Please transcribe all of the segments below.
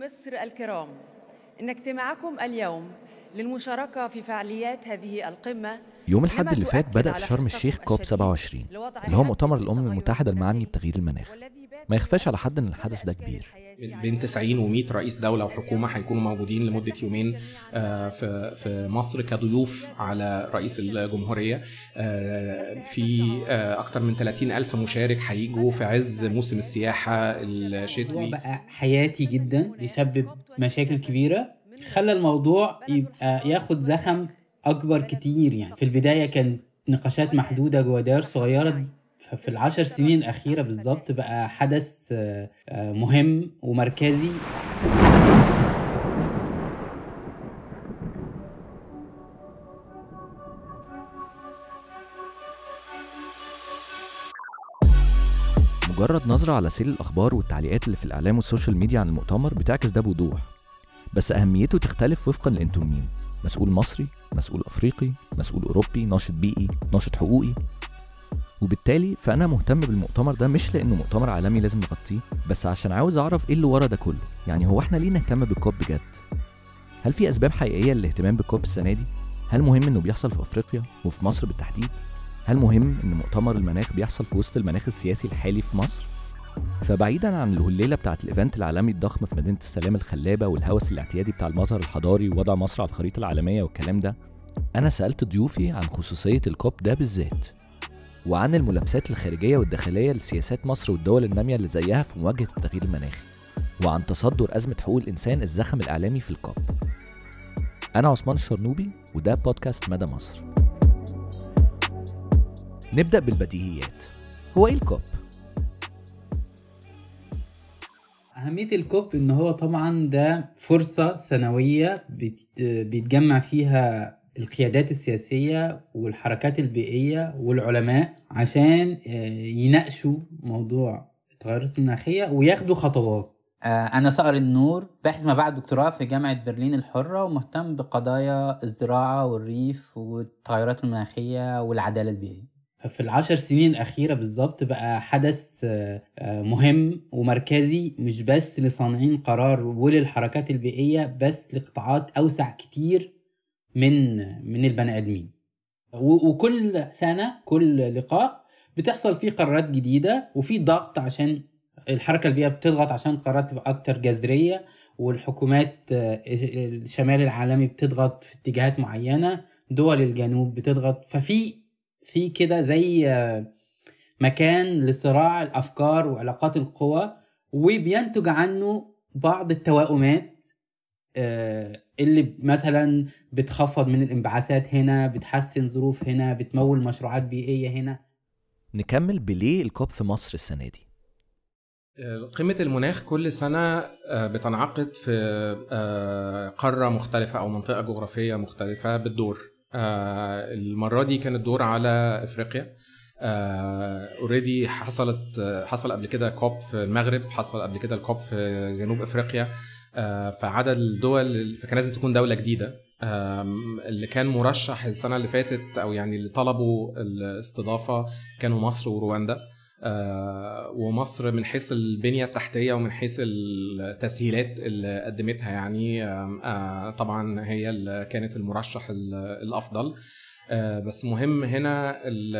مصر الكرام إن اجتماعكم اليوم للمشاركة في فعاليات هذه القمة يوم الحد اللي فات بدأ في شرم الشيخ كوب الشديد 27 لوضع اللي هو مؤتمر الأمم المتحدة المعني بتغيير المناخ. ما يخفاش على حد إن الحدث ده كبير. بين 90 و100 رئيس دولة وحكومة هيكونوا موجودين لمدة يومين آه، في في مصر كضيوف على رئيس الجمهورية. آه، في آه، أكتر من 30 ألف مشارك هيجوا في عز موسم السياحة الشتوي. بقى حياتي جدا بيسبب مشاكل كبيرة. خلى الموضوع يبقى ياخد زخم أكبر كتير يعني. في البداية كانت نقاشات محدودة جوه دائر صغيرة ففي العشر سنين الأخيرة بالظبط بقى حدث آه، مهم ومركزي. مجرد نظرة على سيل الأخبار والتعليقات اللي في الإعلام وال social media عن المؤتمر بتعكس ده بوضوح. بس أهميته تختلف وفقا لأنتم مين مسؤول مصري مسؤول أفريقي مسؤول أوروبي ناشط بيئي ناشط حقوقي. وبالتالي فأنا مهتم بالمؤتمر ده مش لأنه مؤتمر عالمي لازم نغطيه بس عشان عاوز أعرف إيه اللي ورا ده كله يعني هو إحنا ليه نهتم بال COP بجد هل في أسباب حقيقية للاهتمام بال COP السنة دي؟ هل مهم إنه بيحصل في أفريقيا وفي مصر بالتحديد؟ هل مهم إن مؤتمر المناخ بيحصل في وسط المناخ السياسي الحالي في مصر؟ فبعيدا عن الهليلة بتاعت الإيفنت العالمي الضخم في مدينة السلام الخلابة والهوس الاعتيادي بتاع المظهر الحضاري ووضع مصر على الخريطة العالمية والكلام ده أنا سألت ضيوفي عن خصوصية الكوب ده بالذات وعن الملابسات الخارجية والداخلية لسياسات مصر والدول النامية اللي زيها في مواجهة التغيير المناخي وعن تصدر أزمة حقوق الإنسان الزخم الإعلامي في الكوب أنا عثمان الشرنوبي وده بودكاست مدى مصر. نبدأ بالبديهيات. هو إيه الكوب؟ أهمية الكوب إن هو طبعا ده فرصة سنوية بيتجمع فيها القيادات السياسية والحركات البيئية والعلماء عشان آه، يناقشوا موضوع التغيرات المناخية وياخدوا خطوات. أنا صقر النور باحث ما بعد دكتوراه في جامعة برلين الحرة ومهتم بقضايا الزراعة والريف والتغيرات المناخية والعدالة البيئية. في العشر سنين الأخيرة بالظبط بقى حدث آه، آه، مهم ومركزي مش بس لصانعين قرار وللحركات البيئية بس لقطاعات أوسع كتير من من البني آدمين. و- وكل سنة كل لقاء بتحصل فيه قرارات جديدة وفي ضغط عشان الحركة البيئية بتضغط عشان قرارات تبقى أكتر جذرية والحكومات الشمال العالمي بتضغط في اتجاهات معينة دول الجنوب بتضغط. ففي في كده زي مكان لصراع الأفكار وعلاقات القوى وبينتج عنه بعض التوائمات آه، اللي مثلا بتخفض من الانبعاثات هنا بتحسن ظروف هنا بتمول مشروعات بيئية هنا. نكمل بليه ال COP في مصر السنة دي. قمة المناخ كل سنة آه، بتنعقد في آه، قارة مختلفة أو منطقة جغرافية مختلفة بالدور آه، المرة دي كان الدور على إفريقيا. already حصلت حصل قبل كده COP في المغرب حصل قبل كده ال COP في جنوب إفريقيا. آه، فعدد الدول فكان لازم تكون دولة جديدة. آم، اللي كان مرشح السنة اللي فاتت أو يعني اللي طلبوا الاستضافة كانوا مصر ورواندا. آه، ومصر من حيث البنية التحتية ومن حيث التسهيلات اللي قدمتها يعني آه، طبعا هي اللي كانت المرشح ال- الأفضل. آه، بس مهم هنا ال-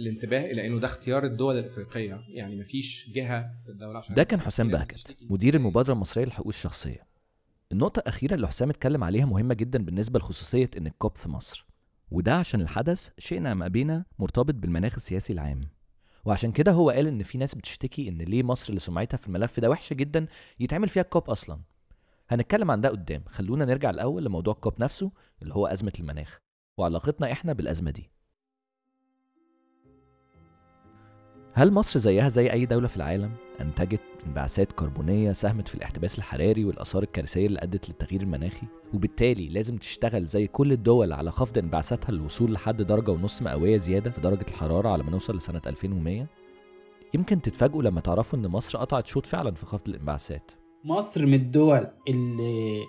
الانتباه إلى إنه ده اختيار الدول الأفريقية. يعني مفيش جهة في الدولة عشان ده كان حسام بهجت. مدير المبادرة المصرية للحقوق الشخصية. النقطة الأخيرة اللي حسام اتكلم عليها مهمة جدا بالنسبة لخصوصية إن الكوب في مصر. وده عشان الحدث شئنا أم أبينا مرتبط بالمناخ السياسي العام. وعشان كده هو قال إن في ناس بتشتكي إن ليه مصر اللي سمعتها في الملف ده وحشة جدا يتعمل فيها الكوب أصلا. هنتكلم عن ده قدام. خلونا نرجع الأول لموضوع الكوب نفسه اللي هو أزمة المناخ. وعلاقتنا إحنا بالأزمة دي. هل مصر زيها زي أي دولة في العالم؟ أنتجت انبعاثات كربونية ساهمت في الاحتباس الحراري والآثار الكارثية اللي أدت للتغيير المناخي؟ وبالتالي لازم تشتغل زي كل الدول على خفض انبعاثاتها للوصول لحد درجة ونص مئوية زيادة في درجة الحرارة على ما نوصل لسنة 2100 يمكن تتفاجئوا لما تعرفوا إن مصر قطعت شوط فعلا في خفض الانبعاثات. مصر من الدول اللي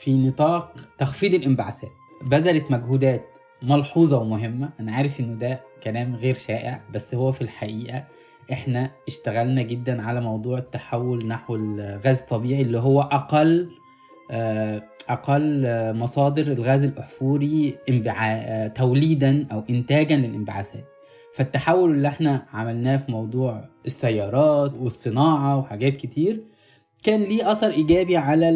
في نطاق تخفيض الانبعاثات بذلت مجهودات ملحوظة ومهمة. أنا عارف إنه ده كلام غير شائع بس هو في الحقيقة إحنا اشتغلنا جدا على موضوع التحول نحو الغاز الطبيعي اللي هو أقل آه، أقل آه، مصادر الغاز الأحفوري انبعا... آه، توليدا أو انتاجا للانبعاثات. فالتحول اللي إحنا عملناه في موضوع السيارات والصناعة وحاجات كتير كان ليه أثر إيجابي على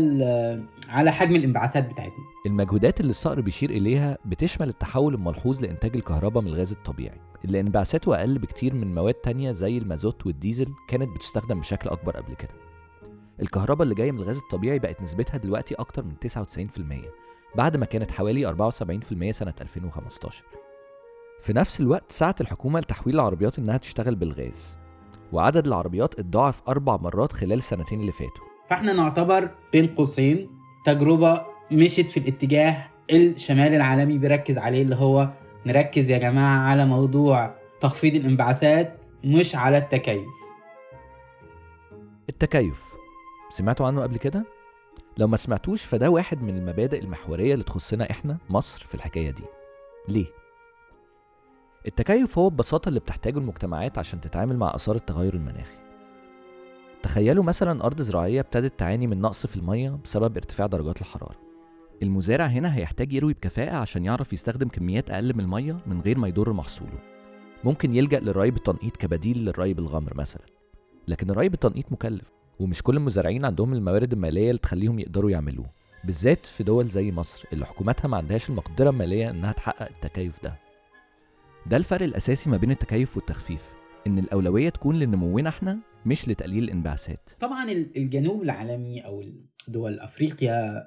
على حجم الانبعاثات بتاعتنا. المجهودات اللي الصقر بيشير إليها بتشمل التحول الملحوظ لإنتاج الكهرباء من الغاز الطبيعي. اللي انبعاثاته أقل بكتير من مواد تانية زي المازوت والديزل كانت بتستخدم بشكل أكبر قبل كده. الكهرباء اللي جاية من الغاز الطبيعي بقت نسبتها دلوقتي أكتر من 99% بعد ما كانت حوالي 74% سنة 2015 في نفس الوقت سعت الحكومة لتحويل العربيات إنها تشتغل بالغاز. وعدد العربيات اتضاعف أربع مرات خلال السنتين اللي فاتوا فاحنا نعتبر بين قوسين تجربة مشت في الاتجاه الشمال العالمي بيركز عليه اللي هو نركز يا جماعة على موضوع تخفيض الانبعاثات مش على التكيف التكيف سمعتوا عنه قبل كده؟ لو ما سمعتوش فده واحد من المبادئ المحورية اللي تخصنا إحنا مصر في الحكاية دي ليه؟ التكيف هو ببساطة اللي بتحتاجه المجتمعات عشان تتعامل مع آثار التغير المناخي. تخيلوا مثلا أرض زراعية ابتدت تعاني من نقص في المية بسبب ارتفاع درجات الحرارة. المزارع هنا هيحتاج يروي بكفاءة عشان يعرف يستخدم كميات أقل من المية من غير ما يضر محصوله. ممكن يلجأ للري بالتنقيط كبديل للري بالغمر مثلا. لكن الري بالتنقيط مكلف ومش كل المزارعين عندهم الموارد المالية اللي تخليهم يقدروا يعملوه بالذات في دول زي مصر اللي حكوماتها ما عندهاش المقدرة المالية إنها تحقق التكيف ده. ده الفرق الأساسي ما بين التكيف والتخفيف إن الأولوية تكون لنمونا إحنا مش لتقليل الانبعاثات. طبعا ال- الجنوب العالمي أو دول أفريقيا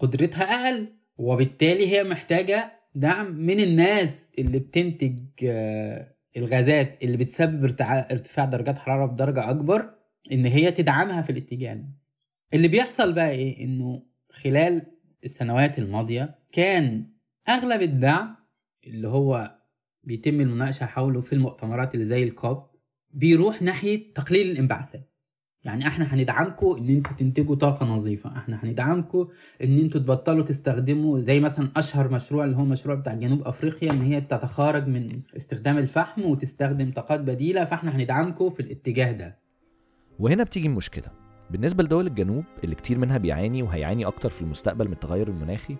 قدرتها أقل وبالتالي هي محتاجة دعم من الناس اللي بتنتج آه، الغازات اللي بتسبب ارتفاع درجات حرارة بدرجة أكبر إن هي تدعمها في الاتجاه ده. اللي بيحصل بقى إيه؟ إنه خلال السنوات الماضية كان أغلب الدعم اللي هو بيتم المناقشة حوله في المؤتمرات اللي زي الكوب بيروح ناحية تقليل الانبعاثات. يعني إحنا هندعمكم إن أنتوا تنتجوا طاقة نظيفة إحنا هندعمكم إن أنتوا تبطلوا تستخدموا زي مثلا أشهر مشروع اللي هو مشروع بتاع جنوب أفريقيا إن هي تتخارج من استخدام الفحم وتستخدم طاقات بديلة فإحنا هندعمكم في الاتجاه ده. وهنا بتيجي المشكلة. بالنسبة لدول الجنوب اللي كتير منها بيعاني وهيعاني أكتر في المستقبل من التغير المناخي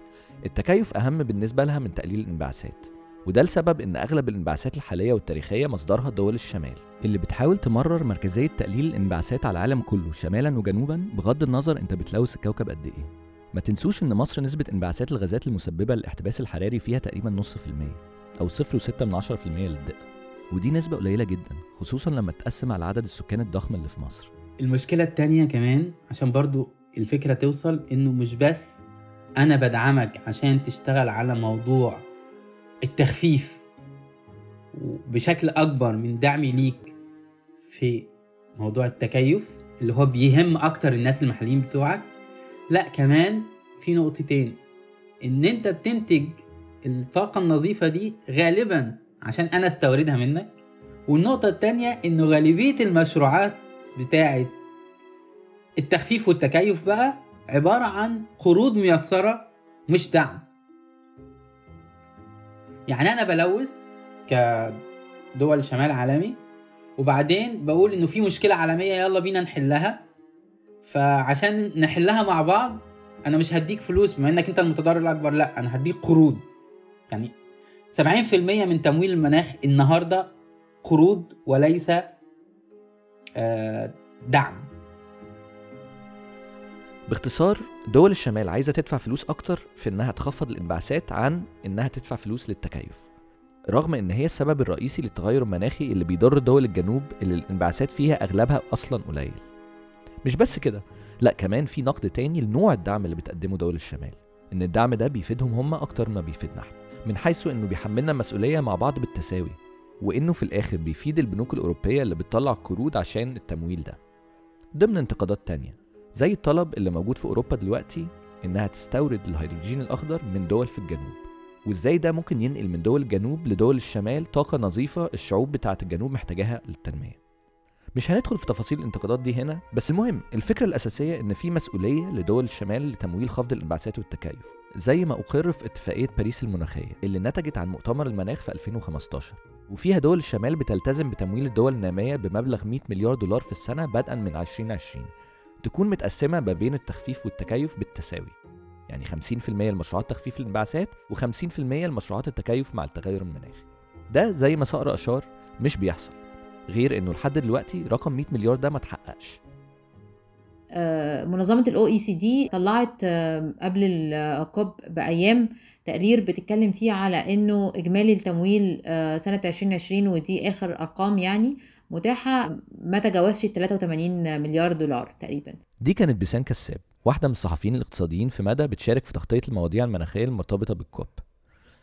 التكيف أهم بالنسبة لها من تقليل الانبعاثات. وده لسبب إن أغلب الانبعاثات الحالية والتاريخية مصدرها دول الشمال اللي بتحاول تمرر مركزية تقليل الانبعاثات على العالم كله شمالا وجنوبا بغض النظر أنت بتلوث الكوكب قد إيه. ما تنسوش إن مصر نسبة انبعاثات الغازات المسببة للاحتباس الحراري فيها تقريبا نص في المية أو صفر وستة من عشرة في المية للدقة. ودي نسبة قليلة جدا خصوصا لما تقسم على عدد السكان الضخم اللي في مصر. المشكلة التانية كمان عشان برضو الفكرة توصل إنه مش بس أنا بدعمك عشان تشتغل على موضوع التخفيف بشكل أكبر من دعمي ليك في موضوع التكيف اللي هو بيهم أكتر الناس المحليين بتوعك. لا كمان في نقطتين. إن أنت بتنتج الطاقة النظيفة دي غالبا عشان أنا أستوردها منك. والنقطة التانية انه غالبية المشروعات بتاعة التخفيف والتكيف بقى عبارة عن قروض ميسرة مش دعم. يعني أنا بلوث كدول شمال عالمي وبعدين بقول إنه في مشكلة عالمية يلا بينا نحلها. فعشان نحلها مع بعض أنا مش هديك فلوس بما إنك أنت المتضرر الأكبر لأ أنا هديك قروض. يعني 70% من تمويل المناخ النهارده قروض وليس آه، دعم. باختصار دول الشمال عايزة تدفع فلوس أكتر في إنها تخفض الانبعاثات عن إنها تدفع فلوس للتكيف. رغم إن هي السبب الرئيسي للتغير المناخي اللي بيضر دول الجنوب اللي الانبعاثات فيها أغلبها أصلا قليل. مش بس كده لأ كمان في نقد تاني لنوع الدعم اللي بتقدمه دول الشمال إن الدعم ده بيفيدهم هم أكتر ما بيفيدنا إحنا من حيث إنه بيحملنا مسؤولية مع بعض بالتساوي وإنه في الآخر بيفيد البنوك الأوروبية اللي بتطلع قروض عشان التمويل ده. ضمن انتقادات تانية زي الطلب اللي موجود في أوروبا دلوقتي إنها تستورد الهيدروجين الأخضر من دول في الجنوب. وإزاي ده ممكن ينقل من دول الجنوب لدول الشمال طاقة نظيفة الشعوب بتاعة الجنوب محتاجاها للتنمية. مش هندخل في تفاصيل الانتقادات دي هنا بس المهم الفكرة الأساسية إن في مسؤولية لدول الشمال لتمويل خفض الانبعاثات والتكيف زي ما أقر في اتفاقية باريس المناخية اللي نتجت عن مؤتمر المناخ في 2015 وفيها دول الشمال بتلتزم بتمويل الدول النامية بمبلغ 100 مليار دولار في السنة بدءا من 2020 تكون متقسمة ما بين التخفيف والتكيف بالتساوي. يعني 50% لمشروعات تخفيف الانبعاثات و50% لمشروعات التكيف مع التغير المناخي. ده زي ما صقر أشار مش بيحصل غير إنه لحد دلوقتي رقم 100 مليار ده ما اتحققش. آه، منظمة الاو اي سي دي طلعت آه، قبل الكوب بأيام تقرير بتتكلم فيه على إنه إجمالي التمويل آه، سنة 2020 ودي آخر أرقام يعني. متاحة ما تجاوزش 83 مليار دولار تقريبا. دي كانت بيسان كساب واحدة من الصحفيين الاقتصاديين في مدى بتشارك في تغطية المواضيع المناخية المرتبطة بال COP.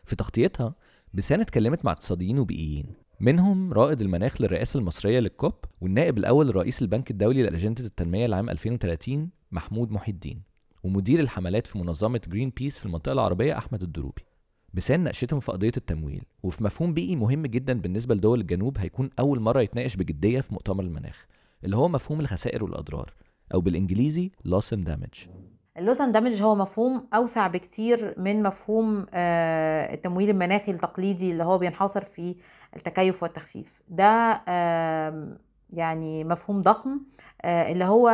في تغطيتها بيسان اتكلمت مع اقتصاديين وبيئيين منهم رائد المناخ للرئاسة المصرية لل COP والنائب الأول لرئيس البنك الدولي لأجندة التنمية لعام 2030 محمود محي الدين ومدير الحملات في منظمة Greenpeace في المنطقة العربية أحمد الدروبي. بيسان ناقشتهم في قضية التمويل وفي مفهوم بيئي مهم جدا بالنسبة لدول الجنوب هيكون أول مرة يتناقش بجدية في مؤتمر المناخ اللي هو مفهوم الخسائر والأضرار أو بالإنجليزي loss and damage. ال loss and damage هو مفهوم أوسع بكتير من مفهوم آه، التمويل المناخي التقليدي اللي هو بينحصر في التكيف والتخفيف. ده يعني مفهوم ضخم آه، اللي هو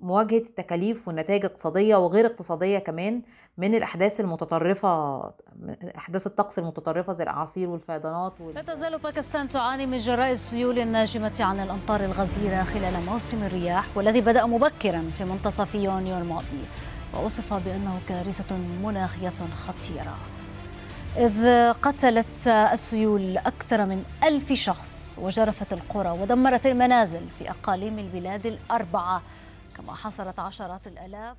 مواجهة التكاليف والنتائج الاقتصادية وغير اقتصادية كمان من الأحداث المتطرفة من أحداث الطقس المتطرفة زي الأعاصير والفيضانات وال... لا تزال باكستان تعاني من جراء السيول الناجمة عن الأمطار الغزيرة خلال موسم الرياح والذي بدأ مبكرا في منتصف يونيو الماضي ووصف بأنه كارثة مناخية خطيرة. إذ قتلت السيول أكثر من ألف شخص وجرفت القرى ودمرت المنازل في أقاليم البلاد الأربعة كما حصلت عشرات الآلاف.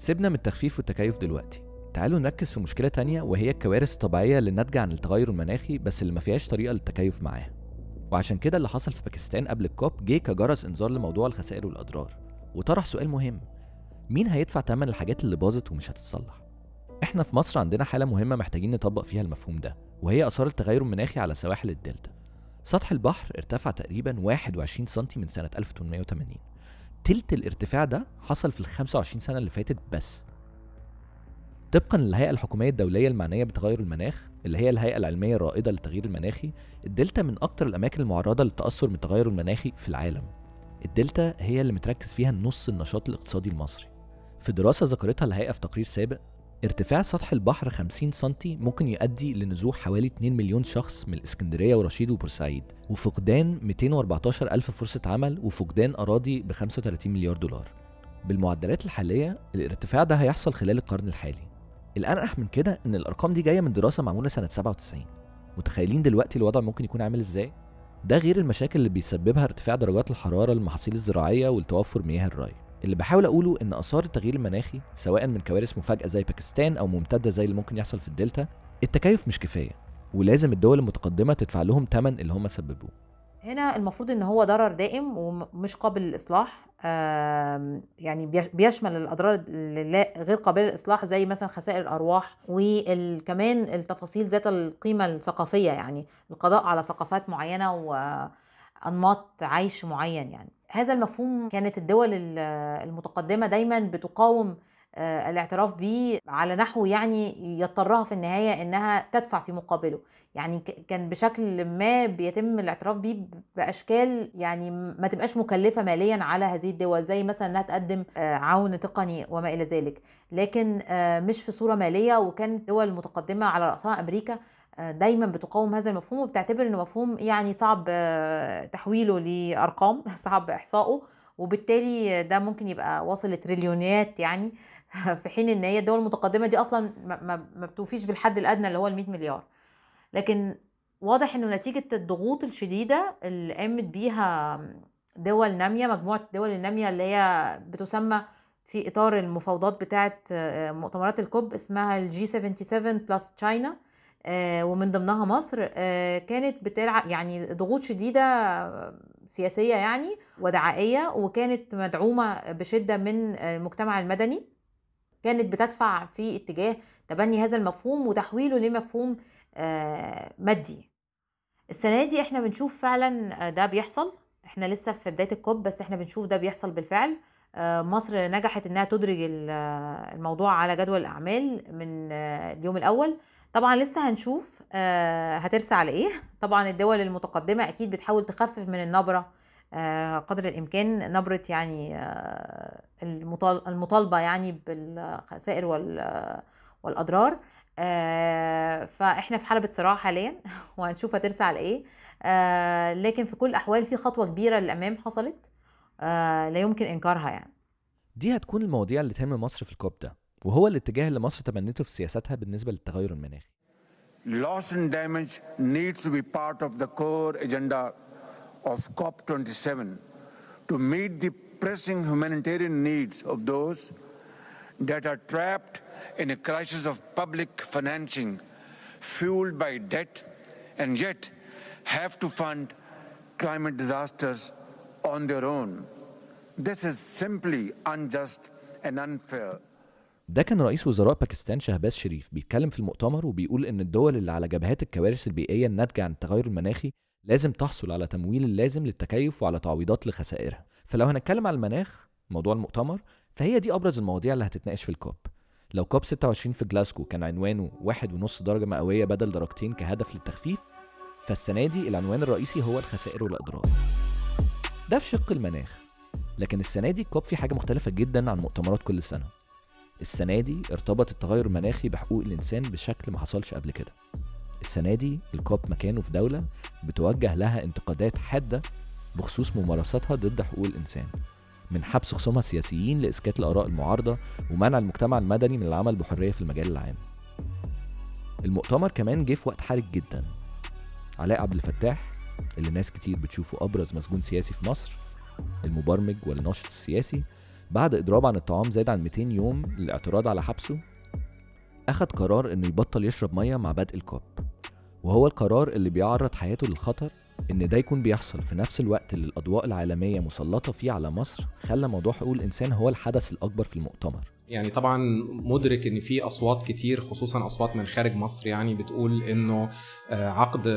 سيبنا من التخفيف والتكيف دلوقتي. تعالوا نركز في مشكلة تانية وهي الكوارث الطبيعية اللي ناتجة عن التغير المناخي بس اللي ما فيهاش طريقة للتكيف معاها. وعشان كده اللي حصل في باكستان قبل الكوب جه كجرس إنذار لموضوع الخسائر والأضرار. وطرح سؤال مهم مين هيدفع تمن الحاجات اللي باظت ومش هتتصلح؟ إحنا في مصر عندنا حالة مهمة محتاجين نطبق فيها المفهوم ده وهي آثار التغير المناخي على سواحل الدلتا. سطح البحر ارتفع تقريبا 21 سنتي من سنة 1880 تلت الارتفاع ده حصل في ال 25 سنة اللي فاتت بس. طبقا للهيئة الحكومية الدولية المعنية بتغير المناخ اللي هي الهيئة العلمية الرائدة للتغيير المناخي الدلتا من أكتر الأماكن المعرضة للتأثر من التغير المناخي في العالم. الدلتا هي اللي متركز فيها نص النشاط الاقتصادي المصري. في دراسة ذكرتها الهيئة في تقرير سابق ارتفاع سطح البحر 50 سنتي ممكن يؤدي لنزوح حوالي 2 مليون شخص من الإسكندرية ورشيد وبورسعيد وفقدان 214 ألف فرصة عمل وفقدان أراضي ب 35 مليار دولار. بالمعدلات الحالية الارتفاع ده هيحصل خلال القرن الحالي. الأنقح من كده إن الأرقام دي جاية من دراسة معمولة سنة 97 متخيلين دلوقتي الوضع ممكن يكون عامل إزاي؟ ده غير المشاكل اللي بيسببها ارتفاع درجات الحرارة للمحاصيل الزراعية والتوفر مياه الري. اللي بحاول أقوله إن آثار التغيير المناخي سواء من كوارث مفاجئه زي باكستان أو ممتدة زي اللي ممكن يحصل في الدلتا التكيف مش كفاية ولازم الدول المتقدمة تدفع لهم ثمن اللي هم سببوه. هنا المفروض إن هو ضرر دائم ومش قابل للإصلاح يعني بيش- بيشمل الأضرار غير قابلة للإصلاح زي مثلا خسائر الأرواح وكمان التفاصيل ذات القيمة الثقافية يعني القضاء على ثقافات معينة وانماط عيش معين يعني. هذا المفهوم كانت الدول ال- المتقدمة دايما بتقاوم آه، الاعتراف به على نحو يعني يضطرها في النهاية إنها تدفع في مقابله. يعني كان بشكل ما بيتم الاعتراف بيه بأشكال يعني ما تبقاش مكلفة ماليا على هذه الدول زي مثلا إنها تقدم آه، عون تقني وما إلى ذلك. لكن آه، مش في صورة مالية وكانت الدول المتقدمة على رأسها أمريكا دايما بتقاوم هذا المفهوم وبتعتبر إنه مفهوم يعني صعب آه، تحويله لأرقام صعب إحصائه وبالتالي ده ممكن يبقى واصل لتريليونات يعني في حين إن هي الدول المتقدمة دي أصلا ما, بتوفيش بالحد الأدنى اللي هو ال 100 مليار. لكن واضح إنه نتيجة الضغوط الشديدة اللي قامت بيها دول نامية مجموعة الدول الناميه اللي هي بتسمى في إطار المفاوضات بتاعه مؤتمرات ال COP اسمها ال G 77 plus China. ومن ضمنها مصر آه، كانت بتلعب يعني ضغوط شديدة سياسية يعني ودعائية وكانت مدعومة بشدة من المجتمع المدني. كانت بتدفع في اتجاه تبني هذا المفهوم وتحويله لمفهوم آه، مادي. السنة دي إحنا بنشوف فعلا ده بيحصل. إحنا لسه في بداية الكوب بس إحنا بنشوف ده بيحصل بالفعل. آه، مصر نجحت إنها تدرج الموضوع على جدول الأعمال من آه، اليوم الأول. طبعا لسه هنشوف آه، هترسى على إيه. طبعا الدول المتقدمة أكيد بتحاول تخفف من النبرة قدر الإمكان نبرة يعني المطالبة يعني بالخسائر والأضرار. فإحنا في حلبة صراع حاليا وهنشوف هترسى على إيه. لكن في كل الأحوال في خطوة كبيرة للأمام حصلت آه لا يمكن إنكارها يعني. دي هتكون المواضيع اللي تهم مصر في الكوب ده. وهو الاتجاه اللي مصر تبنته في سياستها بالنسبة للتغير المناخي Loss and damage needs to be part of the core agenda of COP27 to meet the pressing humanitarian needs of those that are trapped in a crisis of public financing fueled by debt and yet have to fund climate disasters on their own. This is simply unjust and unfair. ده كان رئيس وزراء باكستان شهباز شريف بيتكلم في المؤتمر وبيقول إن الدول اللي على جبهات الكوارث البيئية الناتجة عن التغير المناخي لازم تحصل على تمويل اللازم للتكيف وعلى تعويضات لخسائرها. فلو هنتكلم على المناخ موضوع المؤتمر فهي دي أبرز المواضيع اللي هتتناقش في ال COP. لو COP 26 في جلاسكو كان عنوانه واحد ونص درجة مئوية بدل درجتين كهدف للتخفيف فالسنة دي العنوان الرئيسي هو الخسائر والأضرار. ده في شق المناخ لكن السنة دي الكوب في حاجة مختلفة جدا عن مؤتمرات كل سنة. السنة دي ارتبط التغير المناخي بحقوق الإنسان بشكل ما حصلش قبل كده. السنة دي الكوب مكانه في دولة بتوجه لها انتقادات حادة بخصوص ممارساتها ضد حقوق الإنسان من حبس خصومها السياسيين لإسكات الآراء المعارضة ومنع المجتمع المدني من العمل بحرية في المجال العام. المؤتمر كمان جه في وقت حرج جدا. علاء عبد الفتاح اللي ناس كتير بتشوفه أبرز مسجون سياسي في مصر المبرمج والناشط السياسي بعد إضراب عن الطعام زاد عن 200 يوم للاعتراض على حبسه أخد قرار إنه يبطل يشرب مية مع بدء الكوب. وهو القرار اللي بيعرض حياته للخطر إن ده يكون بيحصل في نفس الوقت اللي الأضواء العالمية مسلطة فيه على مصر خلى موضوع حقوق الإنسان هو الحدث الأكبر في المؤتمر. يعني طبعا مدرك إن في أصوات كتير خصوصا أصوات من خارج مصر يعني بتقول إنه آه، عقد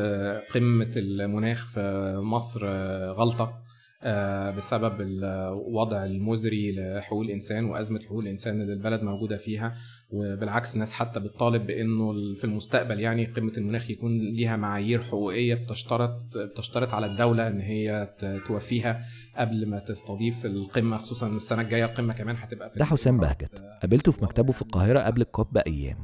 قمة المناخ في مصر آه، غلطة. بسبب الوضع المزري لحقوق الإنسان وأزمة حقوق الإنسان اللي البلد موجودة فيها وبالعكس ناس حتى بتطالب بإنه في المستقبل يعني قمة المناخ يكون ليها معايير حقوقية بتشترط بتشترط على الدولة إن هي توفيها قبل ما تستضيف القمة خصوصا السنة الجاية القمة كمان هتبقى في ده حسام بهجت. قابلته في مكتبه في القاهرة قبل الكوب بأيام.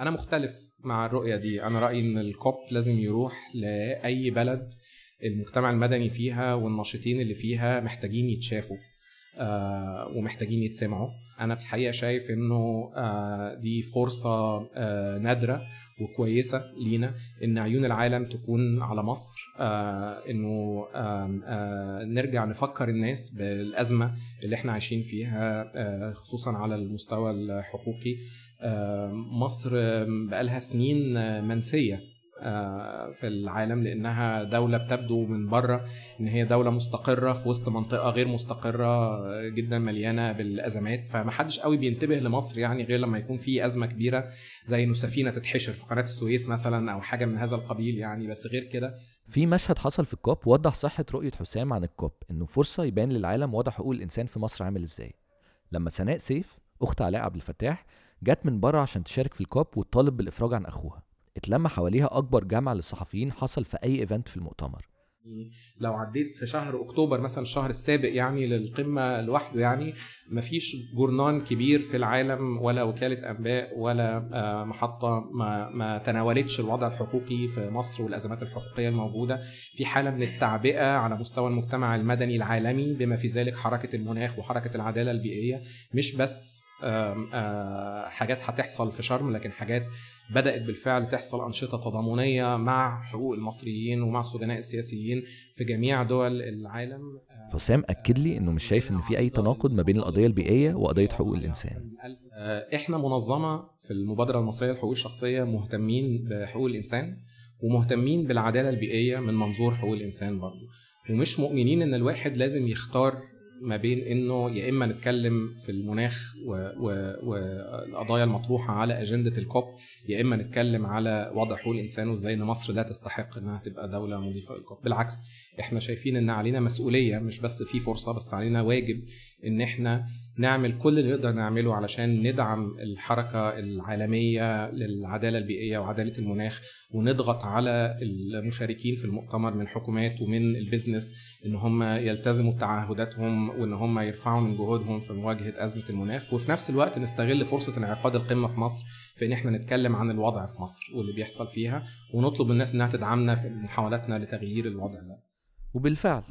أنا مختلف مع الرؤية دي. أنا رأيي إن الكوب لازم يروح لأي بلد المجتمع المدني فيها والناشطين اللي فيها محتاجين يتشافوا آه ومحتاجين يتسمعوا. أنا في الحقيقة شايف إنه آه دي فرصة آه نادرة وكويسة لينا إن عيون العالم تكون على مصر إنه نرجع نفكر الناس بالأزمة اللي إحنا عايشين فيها خصوصا على المستوى الحقوقي. مصر بقالها سنين منسية. في العالم لأنها دولة بتبدو من بره إن هي دولة مستقرة في وسط منطقة غير مستقرة جدا مليانة بالأزمات. فمحدش قوي بينتبه لمصر يعني غير لما يكون في أزمة كبيرة زي إنه سفينة تتحشر في قناة السويس مثلا أو حاجة من هذا القبيل يعني. بس غير كده في مشهد حصل في الكوب وضح صحة رؤية حسام عن الكوب إنه فرصة يبان للعالم وضع حقوق الإنسان في مصر عامل إزاي. لما سناء سيف أخت علاء عبد الفتاح جت من بره عشان تشارك في ال COP وتطالب بالإفراج عن أخوها. اتلم حواليها أكبر جمع للصحفيين حصل في أي event في المؤتمر. لو عديت في شهر أكتوبر مثلا الشهر السابق يعني للقمة لوحده يعني مفيش جورنان كبير في العالم ولا وكالة أنباء ولا آه، محطة ما, ما تناولتش الوضع الحقوقي في مصر والأزمات الحقوقية الموجودة. في حالة من التعبئة على مستوى المجتمع المدني العالمي بما في ذلك حركة المناخ وحركة العدالة البيئية. مش بس حاجات هتحصل في شرم لكن حاجات بدأت بالفعل تحصل أنشطة تضامنية مع حقوق المصريين ومع السجناء السياسيين في جميع دول العالم. آه، حسام أكد لي إنه مش شايف إن في أي تناقض ما بين القضية البيئية وقضية حقوق الإنسان. آه، إحنا منظمة في المبادرة المصرية للحقوق الشخصية مهتمين بحقوق الإنسان ومهتمين بالعدالة البيئية من منظور حقوق الإنسان برضه ومش مؤمنين إن الواحد لازم يختار ما بين إنه يا إما نتكلم في المناخ والقضايا المطروحة على أجندة الكوب يا إما نتكلم على وضع حقوق الإنسان وإزاي إن مصر لا تستحق إنها تبقى دولة مضيفة للكوب. بالعكس إحنا شايفين إن علينا مسؤولية مش بس في فرصة بس علينا واجب إن إحنا نعمل كل اللي نقدر نعمله علشان ندعم الحركة العالمية للعدالة البيئية وعدالة المناخ ونضغط على المشاركين في المؤتمر من حكومات ومن البيزنس إن هم يلتزموا بتعهداتهم وإن هم يرفعوا من جهودهم في مواجهة أزمة المناخ. وفي نفس الوقت نستغل فرصة انعقاد القمة في مصر في إن إحنا نتكلم عن الوضع في مصر واللي بيحصل فيها ونطلب من الناس إنها تدعمنا في محاولاتنا لتغيير الوضع ده. وبالفعل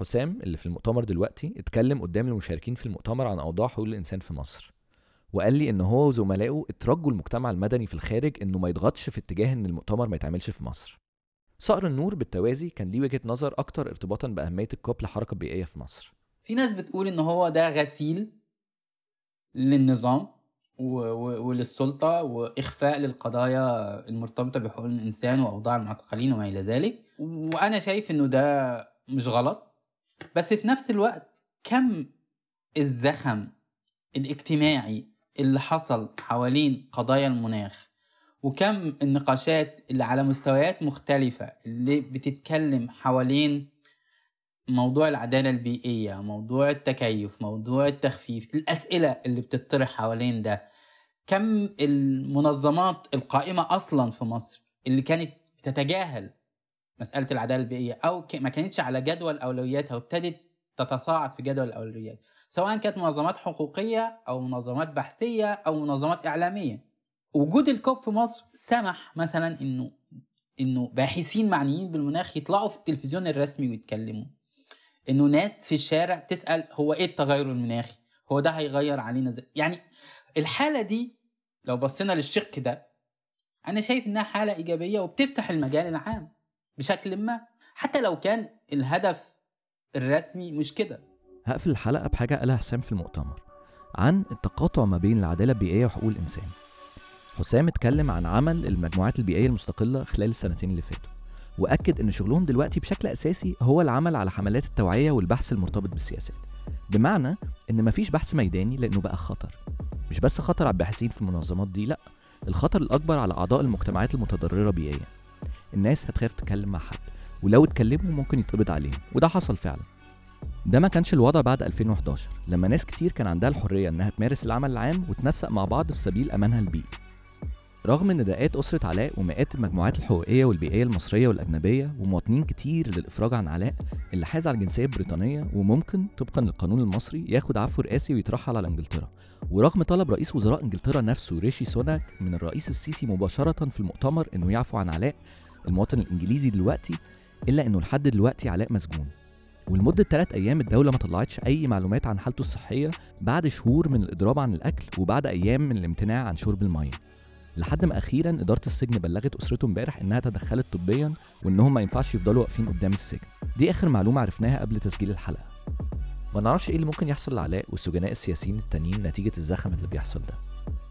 حسام اللي في المؤتمر دلوقتي اتكلم قدام المشاركين في المؤتمر عن أوضاع حقوق الإنسان في مصر. وقال لي إن هو وزملائه اترجوا المجتمع المدني في الخارج إنه ما يضغطش في اتجاه إن المؤتمر ما يتعملش في مصر. صقر النور بالتوازي كان ليه وجهة نظر أكتر ارتباطا بأهمية الكوب لحركة بيئية في مصر. في ناس بتقول إن هو ده غسيل للنظام وللسلطة وإخفاء للقضايا المرتبطة بحقوق الإنسان وأوضاع المعتقلين وما إلى ذلك. وأنا شايف إنه ده مش غلط. بس في نفس الوقت كم الزخم الاجتماعي اللي حصل حوالين قضايا المناخ وكم النقاشات اللي على مستويات مختلفة اللي بتتكلم حوالين موضوع العدالة البيئية موضوع التكيف موضوع التخفيف الأسئلة اللي بتطرح حوالين ده. كم المنظمات القائمة أصلا في مصر اللي كانت تتجاهل مسألة العدالة البيئية أو ما كانتش على جدول أولوياتها وابتدت تتصاعد في جدول الأولويات سواء كانت منظمات حقوقية أو منظمات بحثية أو منظمات إعلامية. وجود الكوب في مصر سمح مثلا إنه إنه باحثين معنيين بالمناخ يطلعوا في التلفزيون الرسمي ويتكلموا. إنه ناس في الشارع تسأل هو إيه التغير المناخي؟ هو ده هيغير علينا زي يعني الحالة دي لو بصينا للشق ده أنا شايف إنها حالة إيجابية وبتفتح المجال العام. بشكل ما. حتى لو كان الهدف الرسمي مش كده. هقفل الحلقة بحاجة قالها حسام في المؤتمر عن التقاطع ما بين العدالة البيئية وحقوق الإنسان. حسام اتكلم عن عمل المجموعات البيئية المستقلة خلال السنتين اللي فاتوا وأكد إن شغلهم دلوقتي بشكل أساسي هو العمل على حملات التوعية والبحث المرتبط بالسياسات. بمعنى إن مفيش بحث ميداني لأنه بقى خطر. مش بس خطر على الباحثين في المنظمات دي لأ الخطر الأكبر على أعضاء المجتمعات المتضررة بيئيا. الناس هتخاف تتكلم مع حد ولو اتكلموا ممكن يتقبض عليهم وده حصل فعلا. ده ما كانش الوضع بعد 2011 لما ناس كتير كان عندها الحرية إنها تمارس العمل العام وتنسق مع بعض في سبيل أمانها البيئي. رغم نداءات أسرة علاء ومئات المجموعات الحقوقية والبيئية المصرية والأجنبية ومواطنين كتير للإفراج عن علاء اللي حاز على الجنسية البريطانية وممكن طبقا للقانون المصري ياخد عفو رئاسي ويترحل على إنجلترا. ورغم طلب رئيس وزراء إنجلترا نفسه ريشي سوناك من الرئيس السيسي مباشرة في المؤتمر إنه يعفو عن علاء المواطن الإنجليزي دلوقتي إلا إنه لحد دلوقتي علاء مسجون. ولمدة ثلاث أيام الدولة ما طلعتش أي معلومات عن حالته الصحية بعد شهور من الإضراب عن الأكل وبعد أيام من الامتناع عن شرب المية. لحد ما أخيرا إدارة السجن بلغت أسرته امبارح إنها تدخلت طبيا وإنهم ما ينفعش يفضلوا واقفين قدام السجن. دي آخر معلومة عرفناها قبل تسجيل الحلقة. ما نعرفش إيه اللي ممكن يحصل لعلاء والسجناء السياسيين التانيين نتيجة الزخم اللي بيحصل ده.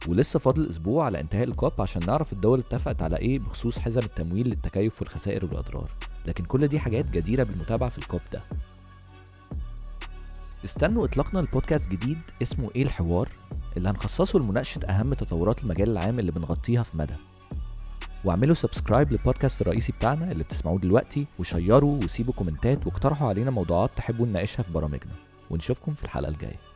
ولسه فاضل أسبوع على انتهاء الكوب عشان نعرف الدول اتفقت على إيه بخصوص حزم التمويل للتكيف والخسائر والأضرار. لكن كل دي حاجات جديرة بالمتابعة في الكوب ده. استنوا إطلاقنا لبودكاست جديد اسمه إيه الحوار؟ اللي هنخصصه لمناقشة أهم تطورات المجال العام اللي بنغطيها في مدى. واعملوا subscribe للبودكاست الرئيسي بتاعنا اللي بتسمعوه دلوقتي وشيروا وسيبوا كومنتات واقترحوا علينا موضوعات تحبوا نناقشها في برامجنا. ونشوفكم في الحلقة الجاية.